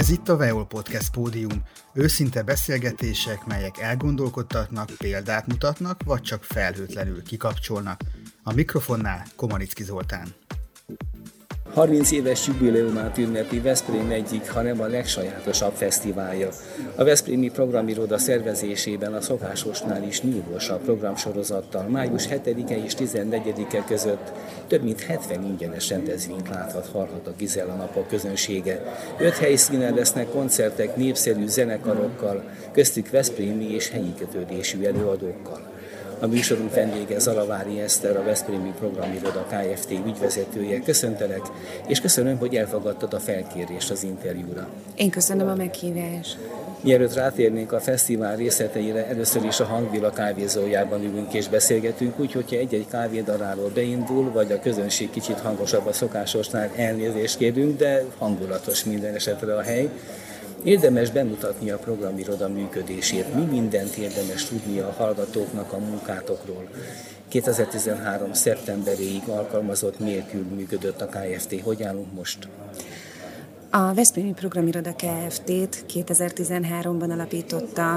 Ez itt a Veol Podcast pódium, őszinte beszélgetések, melyek elgondolkodtatnak, példát mutatnak, vagy csak felhőtlenül kikapcsolnak. A mikrofonnál Komanicki Zoltán. 30 éves jubileumát ünnepi Veszprém egyik, hanem a legsajátosabb fesztiválja. A Veszprémi Programiroda szervezésében a szokásosnál is nyilvósabb programsorozattal május 7-e és 14-e között több mint 70 ingyenes rendezvényt láthat, hallhat a Gizella napok közönsége. Öt helyszínen lesznek koncertek népszerű zenekarokkal, köztük Veszprémi és helyi kötődésű előadókkal. A műsorunk vendége Zalavári Eszter, a Veszprémi Programiroda Kft. ügyvezetője. Köszöntelek, és köszönöm, hogy elfogadtad a felkérést az interjúra. Én köszönöm a meghívást. Mielőtt rátérnénk a fesztivál részleteire, először is a Hangvilla kávézójában ülünk és beszélgetünk, úgyhogy ha egy-egy kávédaráról beindul, vagy a közönség kicsit hangosabb a szokásosnál, elnézést kérünk, de hangulatos minden esetre a hely. Érdemes bemutatni a programiroda működését, mi mindent érdemes tudni a hallgatóknak a munkátokról. 2013. szeptemberéig alkalmazott nélkül működött a KFT. Hogy állunk most? A Veszprémi Programiroda Kft-t 2013-ban alapította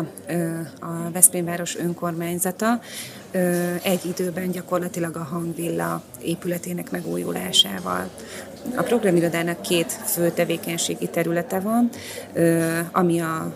a Veszprém város önkormányzata, egy időben gyakorlatilag a hangvilla épületének megújulásával. A programirodának két fő tevékenységi területe van, ami a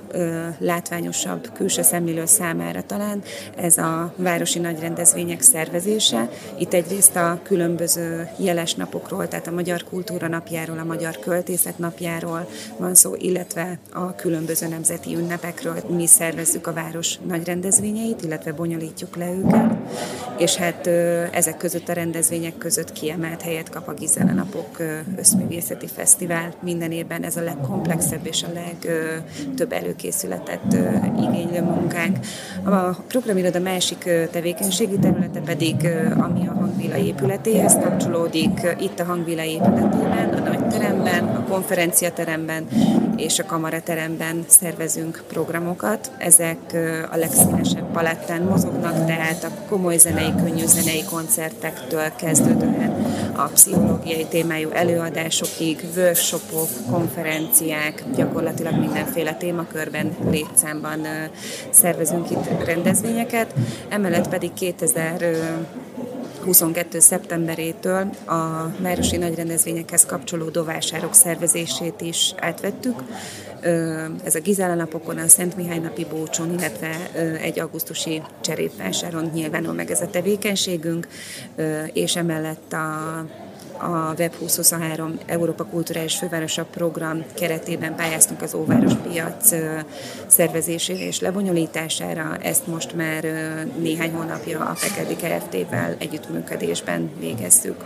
látványosabb külső szemlélő számára talán, ez a városi nagyrendezvények szervezése. Itt egyrészt a különböző jeles napokról, tehát a Magyar Kultúra napjáról, a Magyar Költészet napjáról van szó, illetve a különböző nemzeti ünnepekről. Mi szervezzük a város nagyrendezvényeit, illetve bonyolítjuk le őket, és hát ezek között a rendezvények között kiemelt helyet kap a Gizela napok összművészeti fesztivál. Minden évben ez a legkomplexebb és a legtöbb előkészületet igénylő munkánk. A programiroda másik tevékenységi területe pedig, ami a hangvila épületéhez kapcsolódik. Itt a hangvila épületében, a nagy teremben, a konferenciateremben és a kamarateremben szervezünk programokat. Ezek a legszínesebb palettán mozognak, tehát a komoly zenei, könnyű zenei koncertektől kezdődően a pszichológiai témájú előadásokig, workshopok, konferenciák, gyakorlatilag mindenféle témakörben, létszámban szervezünk itt rendezvényeket. Emellett pedig 2000 22. szeptemberétől a városi nagyrendezvényekhez kapcsolódó vásárok szervezését is átvettük. Ez a Gizella napokon, a Szent Mihály napi bócson, illetve egy augusztusi cserépvásáron nyilvánul meg ez a tevékenységünk, és emellett a a Web 2023 Európa Kulturális Fővárosa program keretében pályáztunk az Óváros piac szervezésére és lebonyolítására. Ezt most már néhány hónapja a Pekerdi Kft-vel együttműködésben végezzük.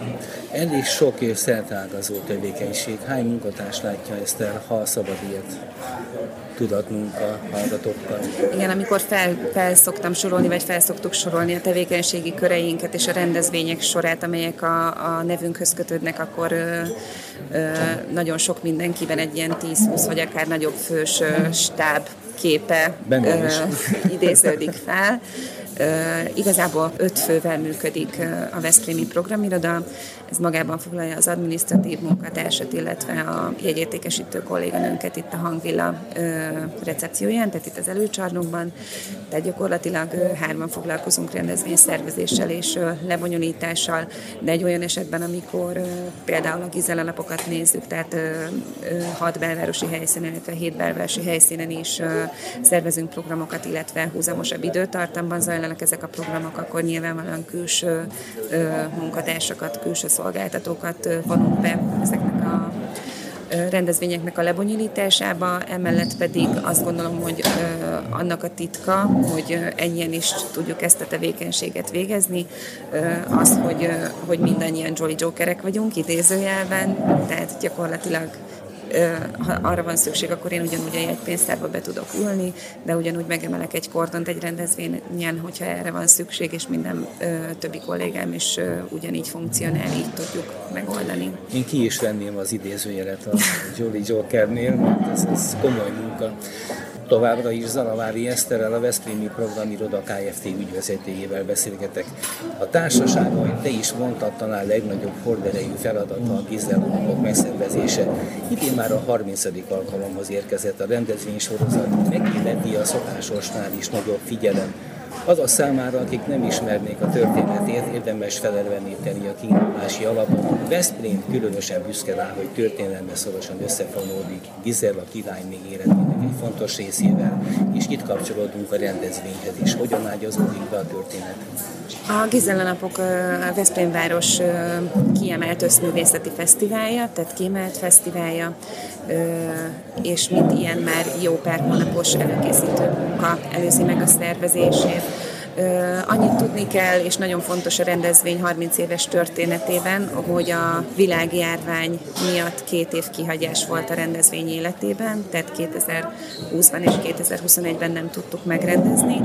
Elég sok és szertágazó tevékenység. Hány munkatárs látja ezt el, ha szabad ilyet tudatnunk a hallgatókkal. Igen, amikor fel, fel szoktam sorolni, vagy fel szoktuk sorolni a tevékenységi köreinket és a rendezvények sorát, amelyek a, a nevünkhöz kötődnek, akkor ö, ö, nagyon sok mindenkiben egy ilyen 10-20 vagy akár nagyobb fős ö, stáb képe ö, idéződik fel. Igazából öt fővel működik a Veszprémi programiroda. Ez magában foglalja az adminisztratív munkatársat, illetve a jegyértékesítő kolléganőnket itt a hangvilla recepcióján, tehát itt az előcsarnokban. Tehát gyakorlatilag hárman foglalkozunk rendezvényszervezéssel és lebonyolítással, de egy olyan esetben, amikor például a Gizella napokat nézzük, tehát hat belvárosi helyszínen, illetve hét belvárosi helyszínen is szervezünk programokat, illetve húzamosabb időtartamban zajlanak ezek a programok, akkor nyilvánvalóan külső munkatársakat, külső szolgáltatókat vonunk be ezeknek a rendezvényeknek a lebonyolításába, emellett pedig azt gondolom, hogy annak a titka, hogy ennyien is tudjuk ezt a tevékenységet végezni, az, hogy, hogy mindannyian Jolly Jokerek vagyunk idézőjelben, tehát gyakorlatilag ha arra van szükség, akkor én ugyanúgy a jegypénztárba be tudok ülni, de ugyanúgy megemelek egy kordont egy rendezvényen, hogyha erre van szükség, és minden többi kollégám is ugyanígy funkcionál, így tudjuk megoldani. Én ki is venném az idézőjelet a Jolly Jokernél, mert ez, ez komoly munka. Továbbra is Zalavári Eszterrel, a Veszprémi Programiroda Kft. ügyvezetőjével beszélgetek. A társaság, ahogy te is mondtad, talán legnagyobb horderejű feladata a gizellapok megszervezése. Idén már a 30. alkalomhoz érkezett a rendezvénysorozat, megilleti a szokásosnál is nagyobb figyelem az a számára, akik nem ismernék a történetét, érdemes felelveníteni a kiindulási alapot. Veszprém különösen büszke rá, hogy történelme szorosan összefonódik Gizella királyné életének egy fontos részével, és itt kapcsolódunk a rendezvényhez is. Hogyan ágyazódik be a történet? A Gizella napok Veszprém város kiemelt összművészeti fesztiválja, tehát kiemelt fesztiválja, és mint ilyen már jó pár hónapos előkészítő munka előzi meg a szervezését. Annyit tudni kell, és nagyon fontos a rendezvény 30 éves történetében, hogy a világjárvány miatt két év kihagyás volt a rendezvény életében, tehát 2020-ban és 2021-ben nem tudtuk megrendezni,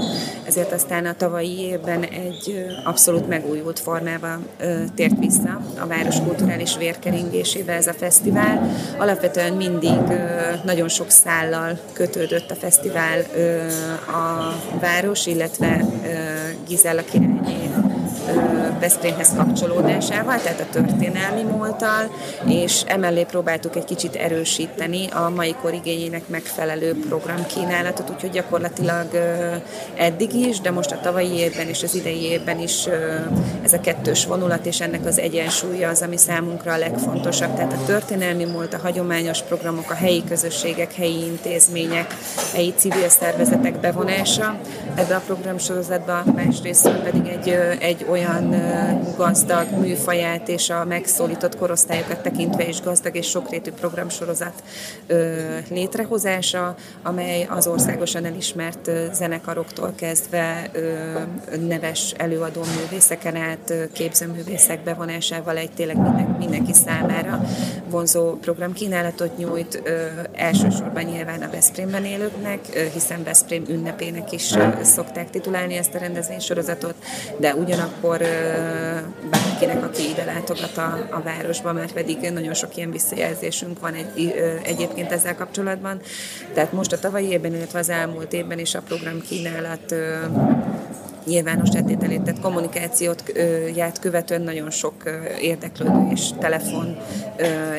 ezért aztán a tavalyi évben egy abszolút megújult formában tért vissza a város kulturális vérkeringésébe ez a fesztivál. Alapvetően mindig nagyon sok szállal kötődött a fesztivál a város, illetve Gizella királyné Veszprémhez kapcsolódásával, tehát a történelmi múlttal, és emellé próbáltuk egy kicsit erősíteni a mai kor igényének megfelelő programkínálatot, úgyhogy gyakorlatilag eddig is, de most a tavalyi évben és az idei évben is ez a kettős vonulat és ennek az egyensúlya az, ami számunkra a legfontosabb. Tehát a történelmi múlt, a hagyományos programok, a helyi közösségek, helyi intézmények, helyi civil szervezetek bevonása ebbe a programsorozatba, másrészt pedig egy, egy olyan gazdag műfaját és a megszólított korosztályokat tekintve is gazdag és sokrétű programsorozat létrehozása, amely az országosan elismert zenekaroktól kezdve neves előadó művészeken át képzőművészek bevonásával egy tényleg mindenki számára vonzó programkínálatot nyújt, elsősorban nyilván a Veszprémben élőknek, hiszen Veszprém ünnepének is szokták titulálni ezt a rendezvénysorozatot, de ugyanakkor bárkinek, aki ide látogat a, a városba, mert pedig nagyon sok ilyen visszajelzésünk van egy, egyébként ezzel kapcsolatban. Tehát most a tavalyi évben, illetve az elmúlt évben is a program kínálat nyilvános tételét, tehát kommunikációt ját követően nagyon sok érdeklődő és telefon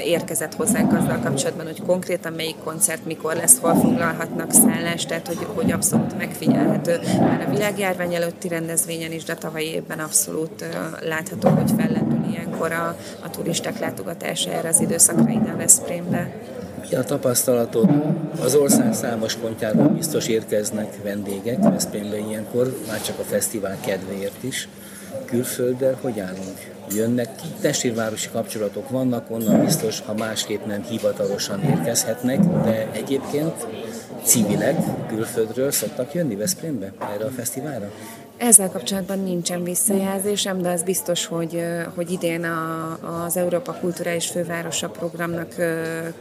érkezett hozzánk azzal kapcsolatban, hogy konkrétan melyik koncert mikor lesz, hol foglalhatnak szállást, tehát hogy, hogy abszolút megfigyelhető. Már a világjárvány előtti rendezvényen is, de tavalyi évben abszolút látható, hogy fellendül ilyenkor a, a turisták látogatása erre az időszakra ide a Veszprémbe. Mi a tapasztalatod? Az ország számos pontjáról biztos érkeznek vendégek Veszprémbe ilyenkor, már csak a fesztivál kedvéért is. Külfölddel hogy állunk? Jönnek ki, testvérvárosi kapcsolatok vannak, onnan biztos, ha másképp nem hivatalosan érkezhetnek, de egyébként civilek külföldről szoktak jönni Veszprémbe erre a fesztiválra? Ezzel kapcsolatban nincsen visszajelzésem, de az biztos, hogy, hogy idén a, az Európa Kulturális Fővárosa programnak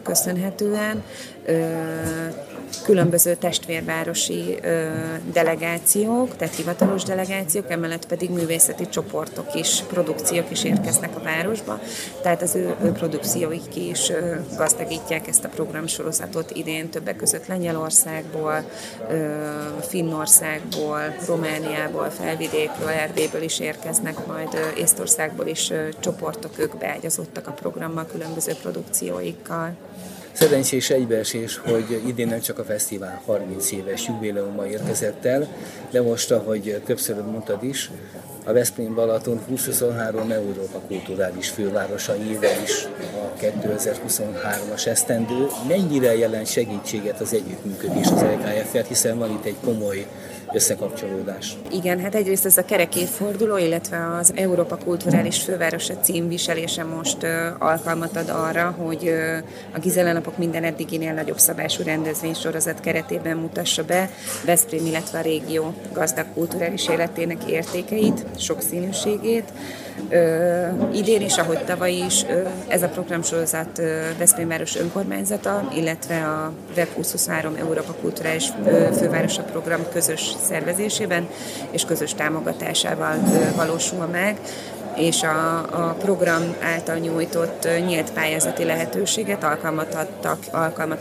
köszönhetően különböző testvérvárosi delegációk, tehát hivatalos delegációk, emellett pedig művészeti csoportok is, produkciók is érkeznek a városba, tehát az ő, ő produkcióik is gazdagítják ezt a programsorozatot idén többek között Lengyelországból, Finnországból, Romániából, Felvidékről, Erdélyből is érkeznek, majd Észtországból is csoportok, ők beágyazottak a programmal különböző produkcióikkal. Szerencsés egybeesés, hogy idén nem csak a fesztivál 30 éves jubileuma érkezett el, de most, ahogy többször mondtad is, a Veszprém Balaton 2023 Európa kulturális fővárosa éve is a 2023-as esztendő. Mennyire jelent segítséget az együttműködés az LKF-et, hiszen van itt egy komoly összekapcsolódás. Igen, hát egyrészt ez a kerek évforduló, illetve az Európa Kulturális Fővárosa cím viselése most uh, alkalmat ad arra, hogy uh, a Gizella napok minden eddiginél nagyobb szabású rendezvénysorozat keretében mutassa be Veszprém, illetve a régió gazdag kulturális életének értékeit, sokszínűségét. Ö, idén is, ahogy tavaly is, ö, ez a programsorozat Veszprém város önkormányzata, illetve a Web 2023 Európa Kulturális Fővárosa program közös szervezésében és közös támogatásával ö, valósul meg és a, a program által nyújtott nyílt pályázati lehetőséget alkalmat, adtak,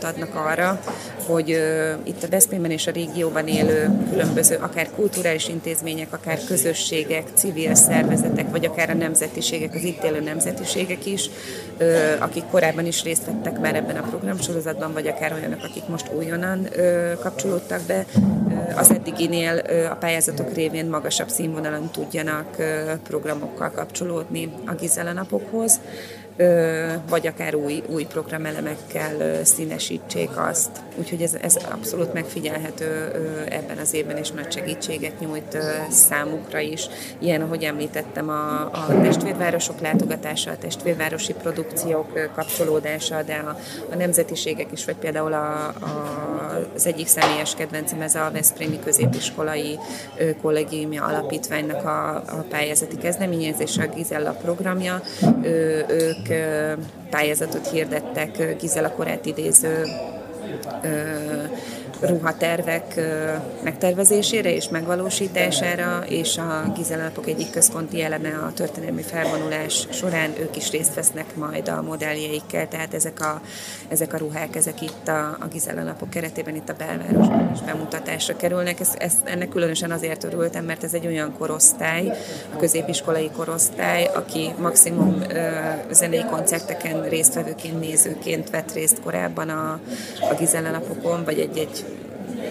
adnak arra, hogy itt a Veszprémben és a régióban élő különböző, akár kulturális intézmények, akár közösségek, civil szervezetek, vagy akár a nemzetiségek, az itt élő nemzetiségek is, akik korábban is részt vettek már ebben a programsorozatban, vagy akár olyanok, akik most újonnan kapcsolódtak be, az eddiginél a pályázatok révén magasabb színvonalon tudjanak programokkal kapcsolódni a Gizela napokhoz vagy akár új, új programelemekkel színesítsék azt. Úgyhogy ez, ez abszolút megfigyelhető ebben az évben, és nagy segítséget nyújt számukra is. Ilyen, ahogy említettem, a, a testvérvárosok látogatása, a testvérvárosi produkciók kapcsolódása, de a, a nemzetiségek is, vagy például a, a, az egyik személyes kedvencem, ez a Veszprémi Középiskolai Kollégiumi Alapítványnak a, a pályázati kezdeményezése, a Gizella programja. Ők pályázatot hirdettek Gizela korát idéző ruhatervek megtervezésére és megvalósítására, és a Gizelalapok egyik központi eleme a történelmi felvonulás során ők is részt vesznek majd a modelljeikkel, tehát ezek a, ezek a ruhák, ezek itt a, a Gizelalapok keretében itt a belvárosban is bemutatásra kerülnek. Ez, ez, ennek különösen azért örültem, mert ez egy olyan korosztály, a középiskolai korosztály, aki maximum ö, zenei koncerteken résztvevőként, nézőként vett részt korábban a, a Gizelalapokon, vagy egy-egy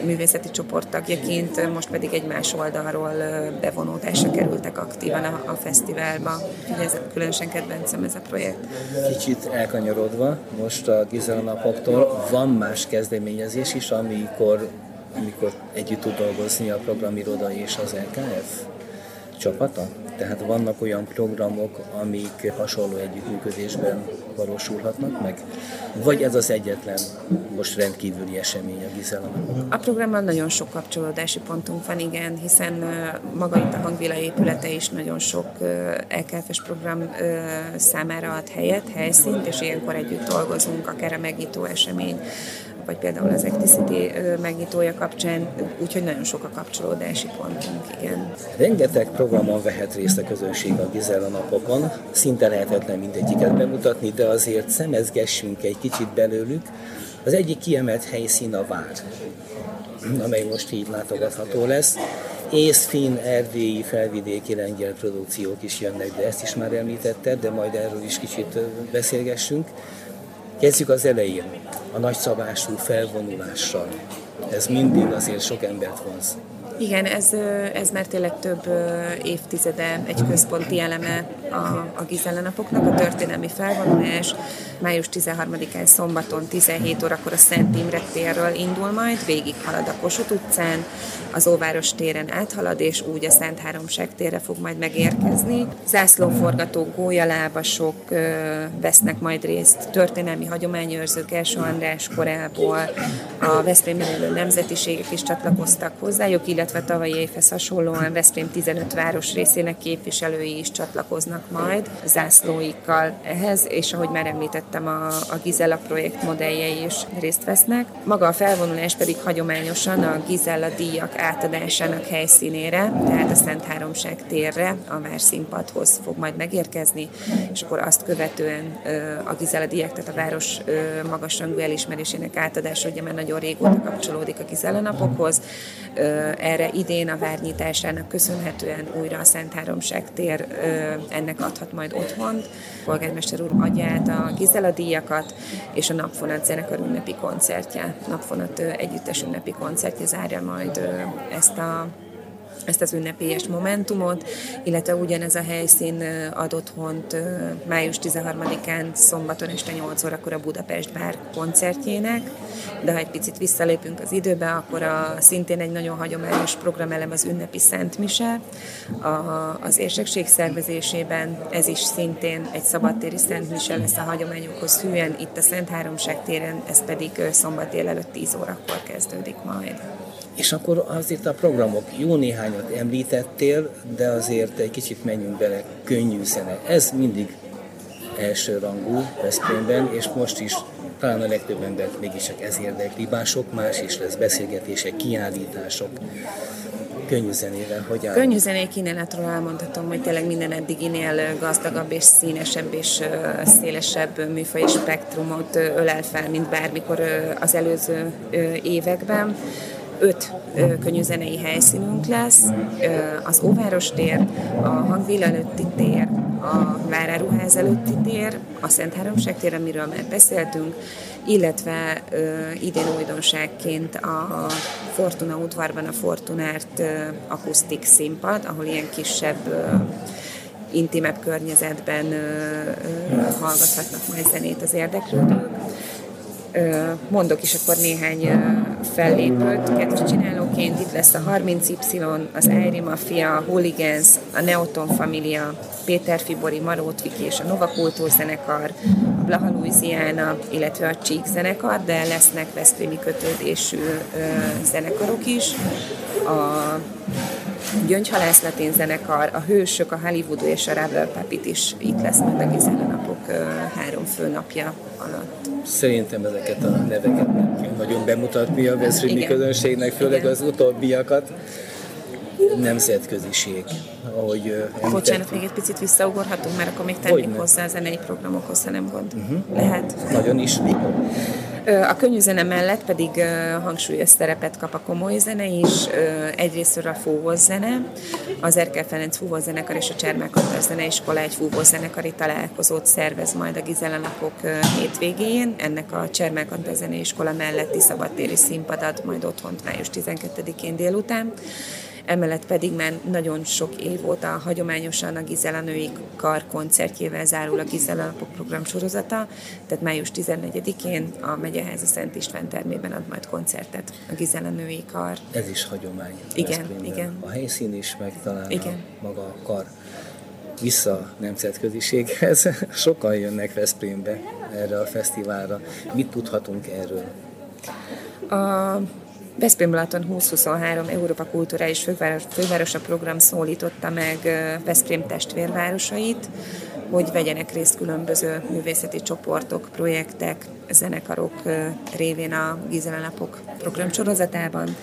művészeti csoport tagjaként, most pedig egy más oldalról bevonódásra kerültek aktívan a, a fesztiválba. Úgyhogy ez különösen kedvencem ez a projekt. Kicsit elkanyarodva most a Gizela napoktól, van más kezdeményezés is, amikor, amikor együtt tud dolgozni a programiroda és az LKF csapata? Tehát vannak olyan programok, amik hasonló együttműködésben valósulhatnak meg? Vagy ez az egyetlen most rendkívüli esemény a Gizela A programban nagyon sok kapcsolódási pontunk van, igen, hiszen maga itt a hangvila épülete is nagyon sok LKF-es program számára ad helyet, helyszínt, és ilyenkor együtt dolgozunk, akár a megnyitó esemény vagy például az Acticity megnyitója kapcsán, úgyhogy nagyon sok a kapcsolódási pontunk, igen. Rengeteg programon vehet részt a közönség a Gizella napokon, szinte lehetetlen mindegyiket bemutatni, de azért szemezgessünk egy kicsit belőlük. Az egyik kiemelt helyszín a vár, amely most így látogatható lesz. Észfin, erdélyi, felvidéki lengyel produkciók is jönnek, de ezt is már említetted, de majd erről is kicsit beszélgessünk. Kezdjük az elején, a nagyszabású felvonulással. Ez mindig azért sok embert vonz. Igen, ez, ez már tényleg több évtizede egy központi eleme a, a Gizella a történelmi felvonulás. Május 13-án szombaton 17 órakor a Szent Imre térről indul majd, végig halad a Kossuth utcán, az Óváros téren áthalad, és úgy a Szent Háromság térre fog majd megérkezni. Zászlóforgató gólyalábasok vesznek majd részt, történelmi hagyományőrzők első András korából, a Veszprémben élő nemzetiségek is csatlakoztak hozzájuk, illetve tavalyi évhez hasonlóan Veszprém 15 város részének képviselői is csatlakoznak majd zászlóikkal ehhez, és ahogy már említettem, a, a Gizella projekt modelljei is részt vesznek. Maga a felvonulás pedig hagyományosan a Gizella díjak átadásának helyszínére, tehát a Szent Háromság térre, a Várszínpadhoz fog majd megérkezni, és akkor azt követően a Gizella díjak, tehát a város magasrangú elismerésének átadása ugye már nagyon régóta kapcsolódik a Gizella napokhoz. Erre idén a várnyitásának köszönhetően újra a Szent Háromság tér ennek adhat majd otthont. Polgármester úr adja át a Gizela díjakat, és a Napfonat zenekar ünnepi koncertje, Napfonat együttes ünnepi koncertje zárja majd ezt a ezt az ünnepélyes momentumot, illetve ugyanez a helyszín ad otthont május 13-án szombaton este 8 órakor a Budapest Bár koncertjének, de ha egy picit visszalépünk az időbe, akkor a, szintén egy nagyon hagyományos programelem az ünnepi Szent Mise. A, az érsekség szervezésében ez is szintén egy szabadtéri Szent Mise lesz a hagyományokhoz hűen, itt a Szent Háromság téren, ez pedig szombat délelőtt 10 órakor kezdődik majd. És akkor azért a programok, jó néhányat említettél, de azért egy kicsit menjünk bele, könnyű zene. Ez mindig első rangú Veszprémben, és most is talán a legtöbb embert mégis csak ez érdekli, bár sok más is lesz, beszélgetések, kiállítások. könnyű zenével hogy áll? Könnyű zené kínálatról elmondhatom, hogy tényleg minden eddiginél gazdagabb és színesebb és szélesebb műfaj spektrumot ölel fel, mint bármikor az előző években öt könnyűzenei helyszínünk lesz, az Óváros tér, a Hangvilla előtti tér, a Váráruház előtti tér, a Szent Háromság tér, amiről már beszéltünk, illetve idén újdonságként a Fortuna udvarban a Fortunárt akusztik színpad, ahol ilyen kisebb intimebb környezetben hallgathatnak majd zenét az érdeklődők. Mondok is akkor néhány fellépőt kedvcsinálóként. Itt lesz a 30Y, az Airi Mafia, a Hooligans, a Neoton Familia, Péter Fibori, Marót Viki és a Nova Kultúr zenekar, a Blaha Louisiana, illetve a Csík zenekar, de lesznek Veszprémi kötődésű zenekarok is. A Gyöngyhalász Latin zenekar, a Hősök, a Hollywood és a Ravel Puppet is itt lesz majd a Gizella napok három főnapja alatt. Szerintem ezeket a neveket nem kell nagyon bemutatni a Veszprémi közönségnek, főleg Igen. az utóbbiakat nemzetköziség, ahogy említettem. Bocsánat, még egy picit visszaugorhatunk, mert akkor még tennék hozzá a zenei programokhoz, ha nem gond. Uh-huh. Lehet? Nagyon is. A könnyű zene mellett pedig hangsúlyos szerepet kap a komoly zene is, egyrésztről a fúvós zene, az Erkel Ferenc fúvós zenekar és a Csermák Antal Zeneiskola egy fúvós zenekari találkozót szervez majd a Gizella napok hétvégén. Ennek a Csermák Antal Zeneiskola melletti szabadtéri színpadat majd otthont május 12-én délután emellett pedig már nagyon sok év óta hagyományosan a Gizela Női Kar koncertjével zárul a Gizela Napok program sorozata, tehát május 14-én a Megyeháza Szent István termében ad majd koncertet a Gizela Női Kar. Ez is hagyomány. Igen, igen. A helyszín is, meg talán igen. a maga a kar vissza nemzetköziséghez. Sokan jönnek Veszprémbe erre a fesztiválra. Mit tudhatunk erről? A Veszprém Balaton 2023 Európa Kulturális Főváros, Fővárosa program szólította meg Veszprém testvérvárosait, hogy vegyenek részt különböző művészeti csoportok, projektek, zenekarok révén a Gizela Napok program sorozatában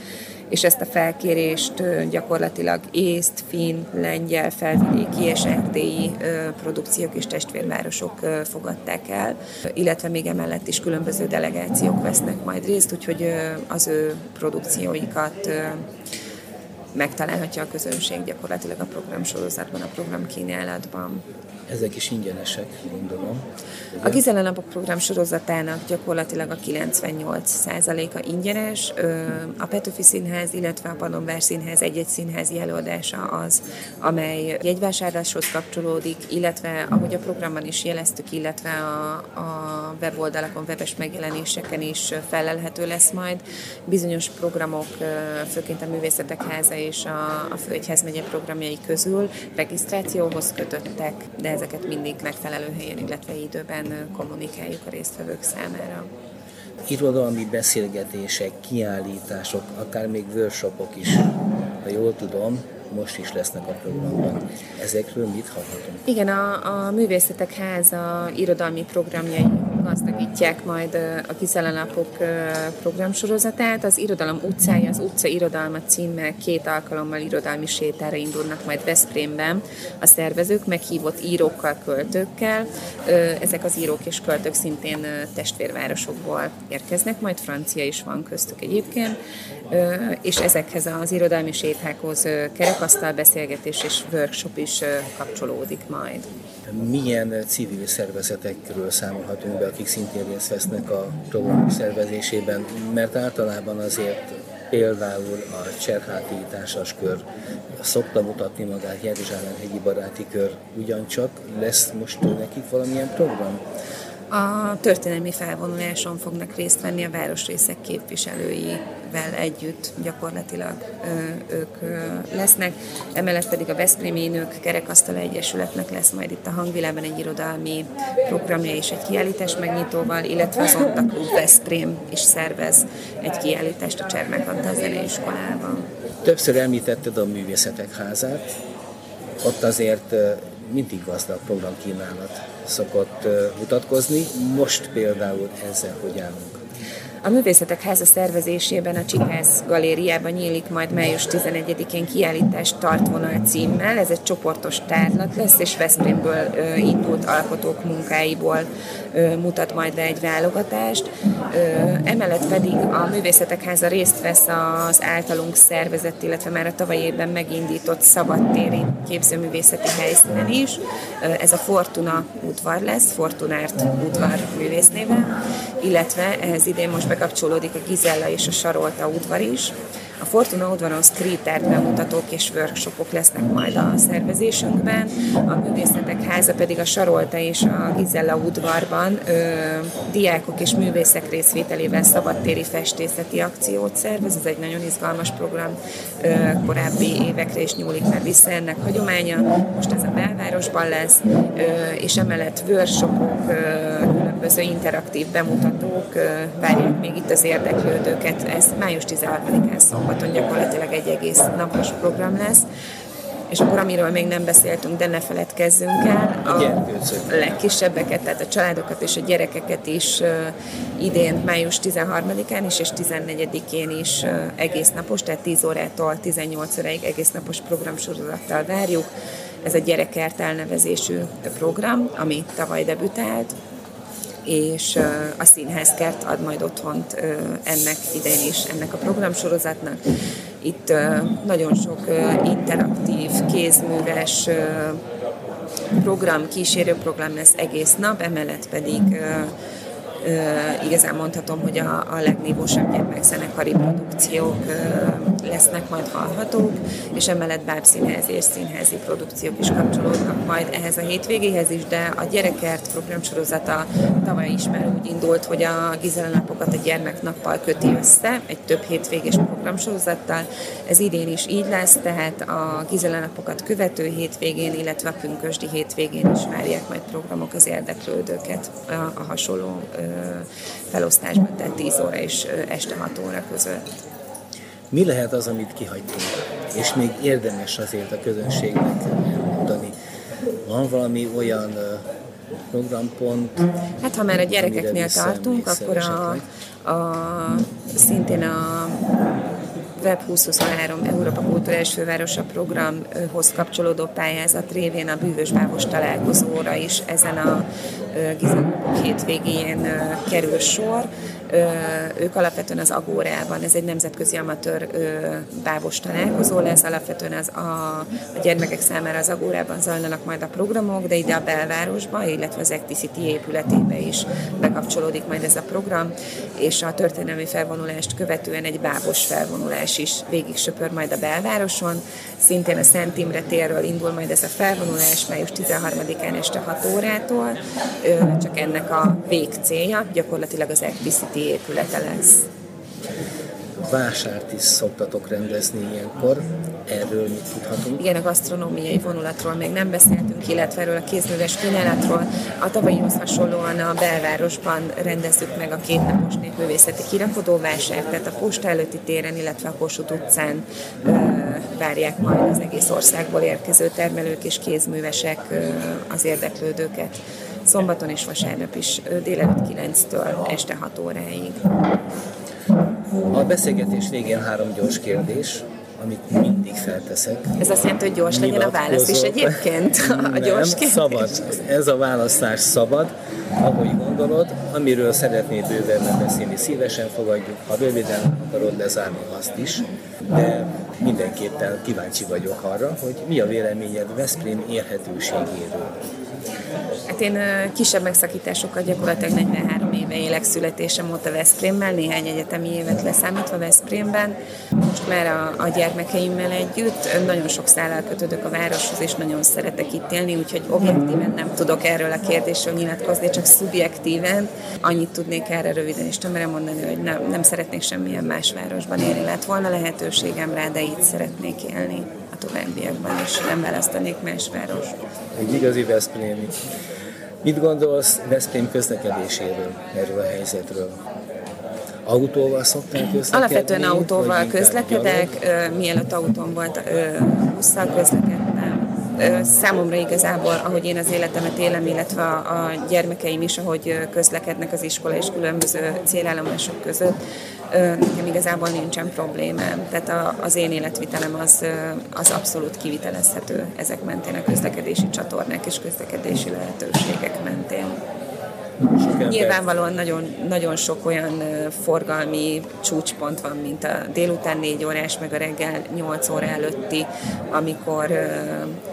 és ezt a felkérést gyakorlatilag észt, finn, lengyel, felvidéki és erdélyi produkciók és testvérvárosok fogadták el, illetve még emellett is különböző delegációk vesznek majd részt, úgyhogy az ő produkcióikat megtalálhatja a közönség gyakorlatilag a program sorozatban, a program kínálatban. Ezek is ingyenesek, gondolom. A Gizela Napok program sorozatának gyakorlatilag a 98%-a ingyenes. A Petőfi Színház, illetve a Pannonvár Színház egy-egy színházi előadása az, amely jegyvásárláshoz kapcsolódik, illetve ahogy a programban is jeleztük, illetve a, a weboldalakon, webes megjelenéseken is felelhető lesz majd. Bizonyos programok, főként a Művészetek Háza és a, a Főegyházmegye programjai közül regisztrációhoz kötöttek, de ezeket mindig megfelelő helyen, illetve időben kommunikáljuk a résztvevők számára. Irodalmi beszélgetések, kiállítások, akár még workshopok is, ha jól tudom, most is lesznek a programban. Ezekről mit hallhatunk? Igen, a, a Művészetek Háza irodalmi programjai gazdagítják majd a Kizelenapok programsorozatát. Az Irodalom utcája, az utca irodalma címmel két alkalommal irodalmi sétára indulnak majd Veszprémben a szervezők, meghívott írókkal, költőkkel. Ezek az írók és költők szintén testvérvárosokból érkeznek, majd francia is van köztük egyébként, és ezekhez az irodalmi sétákhoz kerekasztal beszélgetés és workshop is kapcsolódik majd milyen civil szervezetekről számolhatunk be, akik szintén részt vesznek a program szervezésében, mert általában azért például a Cserháti kör szokta mutatni magát Jeruzsálem hegyi baráti kör ugyancsak. Lesz most nekik valamilyen program? A történelmi felvonuláson fognak részt venni a városrészek képviselőivel együtt gyakorlatilag ők lesznek. Emellett pedig a Veszprémi Nők Kerekasztal Egyesületnek lesz majd itt a hangvilában egy irodalmi programja és egy kiállítás megnyitóval, illetve az Onta Klub Veszprém is szervez egy kiállítást a Csermek Antal Zeneiskolában. Többször említetted a Művészetek Házát, ott azért mindig gazdag programkínálat szokott mutatkozni. Most például ezzel hogy állunk? A Művészetek Háza szervezésében a Csikász Galériában nyílik majd május 11-én kiállítás Tartvonal címmel. Ez egy csoportos tárlat lesz, és Veszprémből indult alkotók munkáiból mutat majd be egy válogatást. Emellett pedig a Művészetek Háza részt vesz az általunk szervezett, illetve már a tavalyi évben megindított szabadtéri képzőművészeti helyszínen is. Ez a Fortuna udvar lesz, Fortunárt udvar művésznével, illetve ehhez idén most bekapcsolódik a Gizella és a Sarolta udvar is. A Fortuna udvaron street art bemutatók és workshopok lesznek majd a szervezésünkben, a Művészetek Háza pedig a Sarolta és a Gizella udvarban ö, diákok és művészek részvételével szabadtéri festészeti akciót szervez. Ez egy nagyon izgalmas program, ö, korábbi évekre is nyúlik már vissza ennek hagyománya. Most ez a belvárosban lesz, ö, és emellett workshopok, ö, különböző interaktív bemutatók várják még itt az érdeklődőket. Ez május 13-án szombat szombaton gyakorlatilag egy egész napos program lesz. És akkor amiről még nem beszéltünk, de ne feledkezzünk el, a legkisebbeket, tehát a családokat és a gyerekeket is idén május 13-án is és 14-én is egész napos, tehát 10 órától 18 óráig egész napos programsorozattal várjuk. Ez a gyerekert elnevezésű program, ami tavaly debütált, és a színházkert ad majd otthont ennek idején is, ennek a programsorozatnak. Itt nagyon sok interaktív, kézműves program, kísérőprogram lesz egész nap, emellett pedig igazán mondhatom, hogy a, a legnívósabb gyermekzenekari produkciók lesznek majd hallhatók, és emellett bábszínházi és színházi produkciók is kapcsolódnak majd ehhez a hétvégéhez is, de a gyerekert programsorozata tavaly is már úgy indult, hogy a Gizela napokat a gyermeknappal köti össze, egy több hétvégés programsorozattal. Ez idén is így lesz, tehát a Gizela napokat követő hétvégén, illetve a pünkösdi hétvégén is várják majd programok az érdeklődőket a, a hasonló felosztásban, tehát 10 óra és este 6 óra között. Mi lehet az, amit kihagytunk, és még érdemes azért a közönségnek mondani? Van valami olyan programpont? Hát ha már a gyerekeknél tartunk, akkor a, a, szintén a Web 2023 Európa Kulturális Fővárosa programhoz kapcsolódó pályázat révén a bűvös bávos találkozóra is ezen a Gizemokok hétvégén kerül sor. Ők alapvetően az Agórában, ez egy nemzetközi amatőr bábos találkozó lesz, alapvetően az a, a gyermekek számára az Agórában zajlanak majd a programok, de ide a belvárosba, illetve az Acticity épületébe is bekapcsolódik majd ez a program, és a történelmi felvonulást követően egy bábos felvonulás is végig söpör majd a belvároson. Szintén a Szent Imre térről indul majd ez a felvonulás május 13-án este 6 órától, csak ennek a végcélja gyakorlatilag az Acticity épülete lesz. Vásárt is szoktatok rendezni ilyenkor, erről mit tudhatunk? Igen, a gasztronómiai vonulatról még nem beszéltünk, illetve erről a kézműves kínálatról. A tavalyihoz hasonlóan a belvárosban rendezzük meg a kétnapos népművészeti kirakodóvásárt, tehát a posta előtti téren, illetve a Kossuth utcán várják majd az egész országból érkező termelők és kézművesek az érdeklődőket szombaton és vasárnap is délelőtt 9-től este 6 óráig. A beszélgetés végén három gyors kérdés, amit mindig felteszek. Ez azt jelenti, hogy gyors legyen a válasz is egyébként? A gyors Nem, szabad. Ez a választás szabad, ahogy gondolod. Amiről szeretnéd bővebben beszélni, szívesen fogadjuk. Ha röviden akarod lezárni azt is, de mindenképpen kíváncsi vagyok arra, hogy mi a véleményed Veszprém érhetőségéről. Hát én kisebb megszakításokkal gyakorlatilag 43 éve élek születésem óta Veszprémben, néhány egyetemi évet leszámítva Veszprémben. Most már a, a gyermekeimmel együtt nagyon sok szállal kötődök a városhoz, és nagyon szeretek itt élni, úgyhogy objektíven nem tudok erről a kérdésről nyilatkozni, csak szubjektíven. Annyit tudnék erre röviden és tömören mondani, hogy nem, nem szeretnék semmilyen más városban élni. Lett volna lehetőségem rá, de itt szeretnék élni továbbiakban is nem választanék más város. Egy igazi Veszprémi. Mit gondolsz Veszprém közlekedéséről, erről a helyzetről? Autóval szoktál közlekedni? Alapvetően autóval közlekedek, mielőtt autóm volt, busszal közlekedtem, Számomra igazából, ahogy én az életemet élem, illetve a gyermekeim is, ahogy közlekednek az iskola és különböző célállomások között, nekem igazából nincsen problémám. Tehát az én életvitelem az, az abszolút kivitelezhető ezek mentén, a közlekedési csatornák és közlekedési lehetőségek mentén. Nyilvánvalóan nagyon, nagyon sok olyan forgalmi csúcspont van, mint a délután 4 órás, meg a reggel 8 óra előtti, amikor,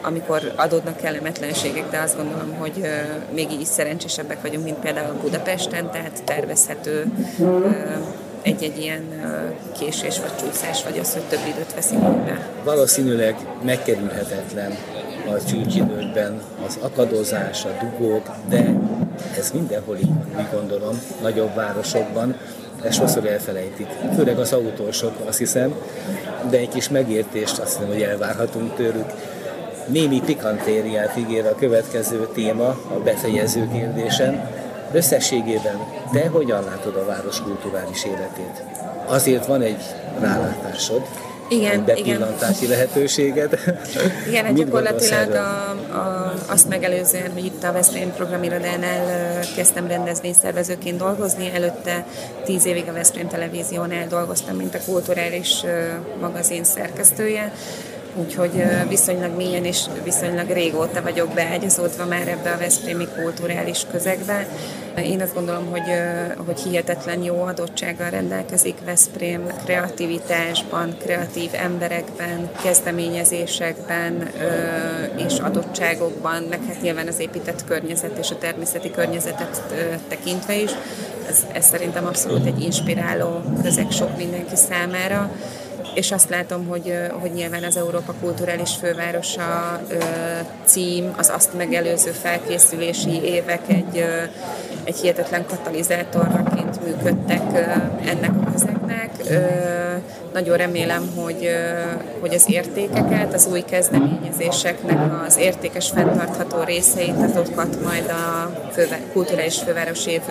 amikor adódnak kellemetlenségek, de azt gondolom, hogy még így szerencsésebbek vagyunk, mint például Budapesten, tehát tervezhető egy-egy ilyen késés vagy csúszás, vagy az, hogy több időt veszünk be. Valószínűleg megkerülhetetlen a csúcsidőkben az akadozás, a dugók, de ez mindenhol így van, úgy gondolom, nagyobb városokban, ezt sokszor elfelejtik. Főleg az autósok, azt hiszem, de egy kis megértést azt hiszem, hogy elvárhatunk tőlük. Némi pikantériát ígér a következő téma, a befejező kérdésen. Összességében te hogyan látod a város kulturális életét? Azért van egy rálátásod, igen, bepillantási igen. lehetőséget. Igen, hát gyakorlatilag a, a, azt megelőzően, hogy itt a Veszprém programirodánál kezdtem rendezvényszervezőként dolgozni, előtte tíz évig a Veszprém televíziónál dolgoztam, mint a kulturális magazin szerkesztője, úgyhogy viszonylag mélyen és viszonylag régóta vagyok beágyazódva már ebbe a Veszprémi kulturális közegbe. Én azt gondolom, hogy, hogy hihetetlen jó adottsággal rendelkezik Veszprém kreativitásban, kreatív emberekben, kezdeményezésekben és adottságokban, meg hát nyilván az épített környezet és a természeti környezetet tekintve is. Ez, ez szerintem abszolút egy inspiráló közeg sok mindenki számára és azt látom, hogy, hogy nyilván az Európa Kulturális Fővárosa cím, az azt megelőző felkészülési évek egy, egy hihetetlen katalizátorraként működtek ennek a közegnek. Nagyon remélem, hogy, hogy az értékeket, az új kezdeményezéseknek az értékes fenntartható részeit, azokat majd a főve, kulturális főváros év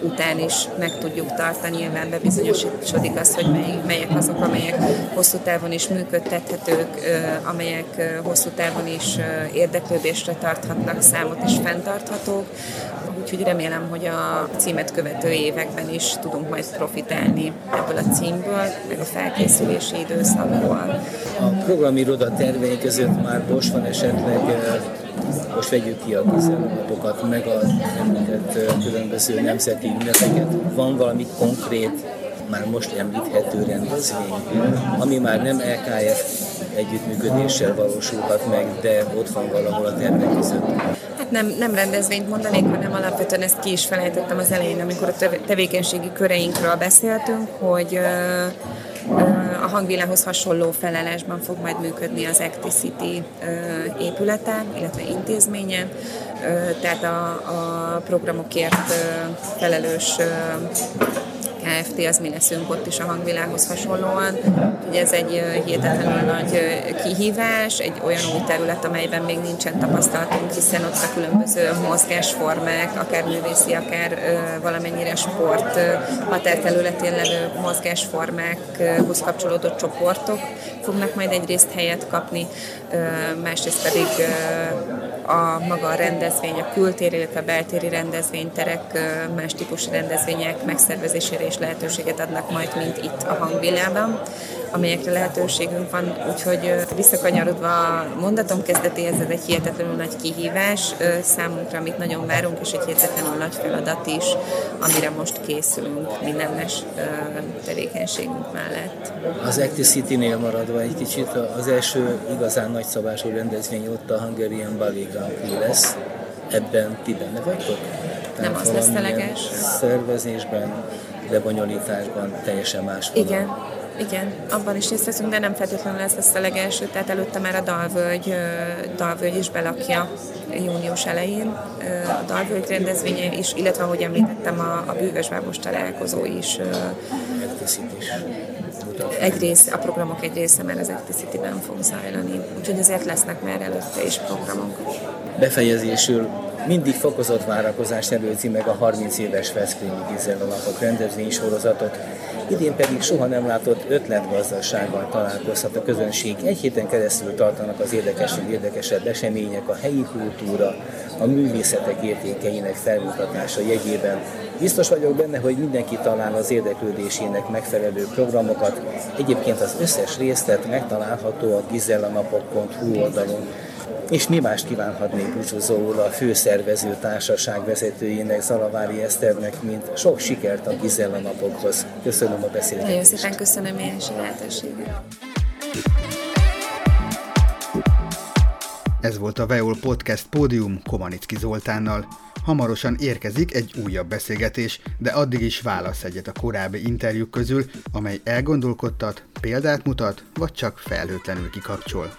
után is meg tudjuk tartani. Nyilván bebizonyosodik az, hogy mely, melyek azok, amelyek hosszú távon is működtethetők, amelyek hosszú távon is érdeklődésre tarthatnak számot és fenntarthatók. Úgyhogy remélem, hogy a címet követő években is tudunk majd profitálni ebből a címből, meg a felkészülési időszakból. A programiroda tervei között már most van esetleg most vegyük ki a napokat, meg a említett különböző nemzeti ünnepeket. Van valami konkrét már most említhető rendezvény, ami már nem LKF együttműködéssel valósulhat meg, de ott van valahol a tervek között. Hát nem, nem rendezvényt mondanék, hanem alapvetően ezt ki is felejtettem az elején, amikor a tevékenységi köreinkről beszéltünk, hogy a hangvilághoz hasonló felelásban fog majd működni az Acticity épülete, illetve intézménye, tehát a, a programokért felelős Kft. az mi leszünk ott is a hangvilághoz hasonlóan. Ugye ez egy hihetetlenül nagy kihívás, egy olyan új terület, amelyben még nincsen tapasztalatunk, hiszen ott a különböző mozgásformák, akár művészi, akár valamennyire sport határterületén levő mozgásformákhoz kapcsolódó csoportok fognak majd egyrészt helyet kapni, másrészt pedig a maga a rendezvény, a kültéri, illetve a beltéri rendezvényterek, más típusú rendezvények megszervezésére is lehetőséget adnak majd, mint itt a hangvillában, amelyekre lehetőségünk van, úgyhogy visszakanyarodva a mondatom kezdetéhez, ez egy hihetetlenül nagy kihívás számunkra, amit nagyon várunk, és egy hihetetlenül nagy feladat is, amire most készülünk mindenes tevékenységünk mellett. Az Acticity-nél maradva egy kicsit az első igazán nagyszabású rendezvény ott a Hungarian Ballet Grand Prix lesz. Ebben ti benne vagytok? Nem az lesz a Szervezésben, lebonyolításban teljesen más. Igen, igen, abban is részt veszünk, de nem feltétlenül ez lesz a legelső, tehát előtte már a Dalvölgy, Dalvölgy is belakja június elején a Dalvölgy rendezvénye is, illetve ahogy említettem, a, a bűvösbábos találkozó is. Egy rész, a programok egy része már az Acticity-ben fog zajlani, úgyhogy azért lesznek már előtte is programok. Befejezésül Mindig fokozott várakozás előzi meg a 30 éves Veszprémi Gizella napok rendezvénysorozatot, idén pedig soha nem látott ötletgazdasággal találkozhat a közönség. Egy héten keresztül tartanak az érdekesebb érdekesebb események, a helyi kultúra, a művészetek értékeinek felmutatása jegyében. Biztos vagyok benne, hogy mindenki talál az érdeklődésének megfelelő programokat. Egyébként az összes részlet megtalálható a gizellanapok.hu oldalon. És mi mást kívánhatnék búcsúzóul a főszervező társaság vezetőjének, Zalavári Eszternek, mint sok sikert a Gizella napokhoz. Köszönöm a beszélgetést. Nagyon szépen köszönöm én is a lehetőséget. Ez volt a Veol Podcast Pódium Komanicki Zoltánnal. Hamarosan érkezik egy újabb beszélgetés, de addig is válasz egyet a korábbi interjúk közül, amely elgondolkodtat, példát mutat, vagy csak felhőtlenül kikapcsol.